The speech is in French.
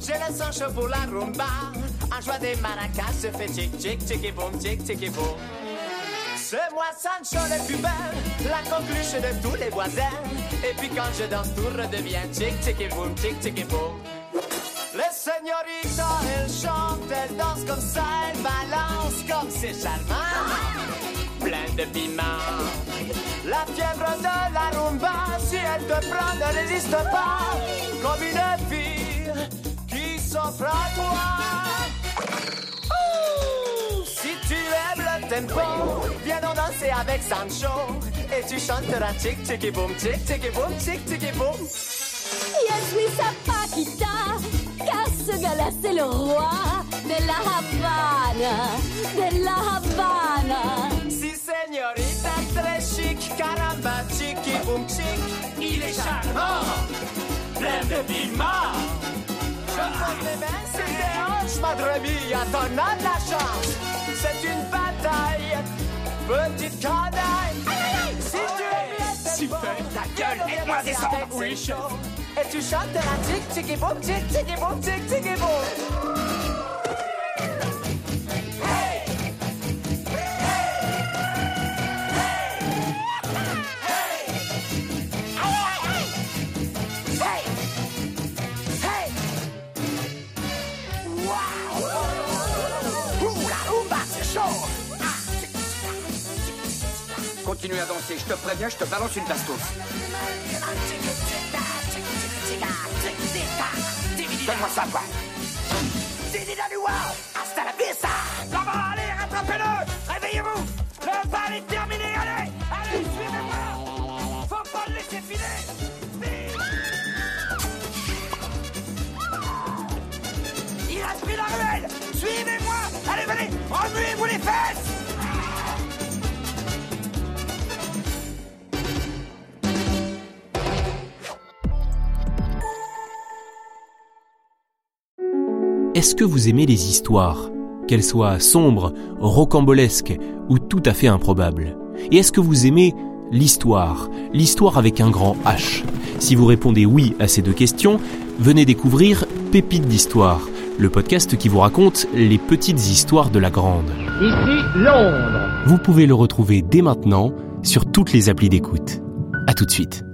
c'est Sancho pour la rumba. En joie des maracas se fait tic tic tic et boum tic et boum. C'est moi Sancho le plus belle, la coqueluche de tous les voisins. Et puis quand je danse tout redevient tic et boum tic et boum. Les señoritas, elles chantent, elles dansent comme ça, elles balancent comme c'est charmant. Plein de piment. La fièvre de la rumba, si elle te prend, ne résiste pas. Fille s'offre à toi. Si tu aimes le tempo, viens donc danser avec Sancho. Et tu chanteras tic tic et boum, tic tic et boum, tic tic et boum. Je suis sa Paquita, car ce gars-là c'est le roi de la Havana, de la Havana. Si señorita très chic, caramba, chic et boum chic. Il est charmant, plein de piment. Madre de la chance. C'est une bataille, petite canaille. Si tu es bien, Super, ta gueule, aide-moi descendre, oui. Et tu chantes la tic tic et boum, tic tic et boum, tic tic et boum. Continue à danser, je te préviens, je te balance une bastos. Donne-moi ça, quoi. Hasta la vista. Là-bas, allez, rattrapez-le Réveillez-vous Le bal est terminé, allez Allez, suivez-moi. Faut pas le laisser filer. Il a pris la ruelle. Suivez-moi. Allez, venez. Remuez-vous les fesses Est-ce que vous aimez les histoires, qu'elles soient sombres, rocambolesques ou tout à fait improbables? Et est-ce que vous aimez l'histoire, l'histoire avec un grand H? Si vous répondez oui à ces deux questions, venez découvrir Pépites d'histoire, le podcast qui vous raconte les petites histoires de la grande. Ici Londres. Vous pouvez le retrouver dès maintenant sur toutes les applis d'écoute. À tout de suite.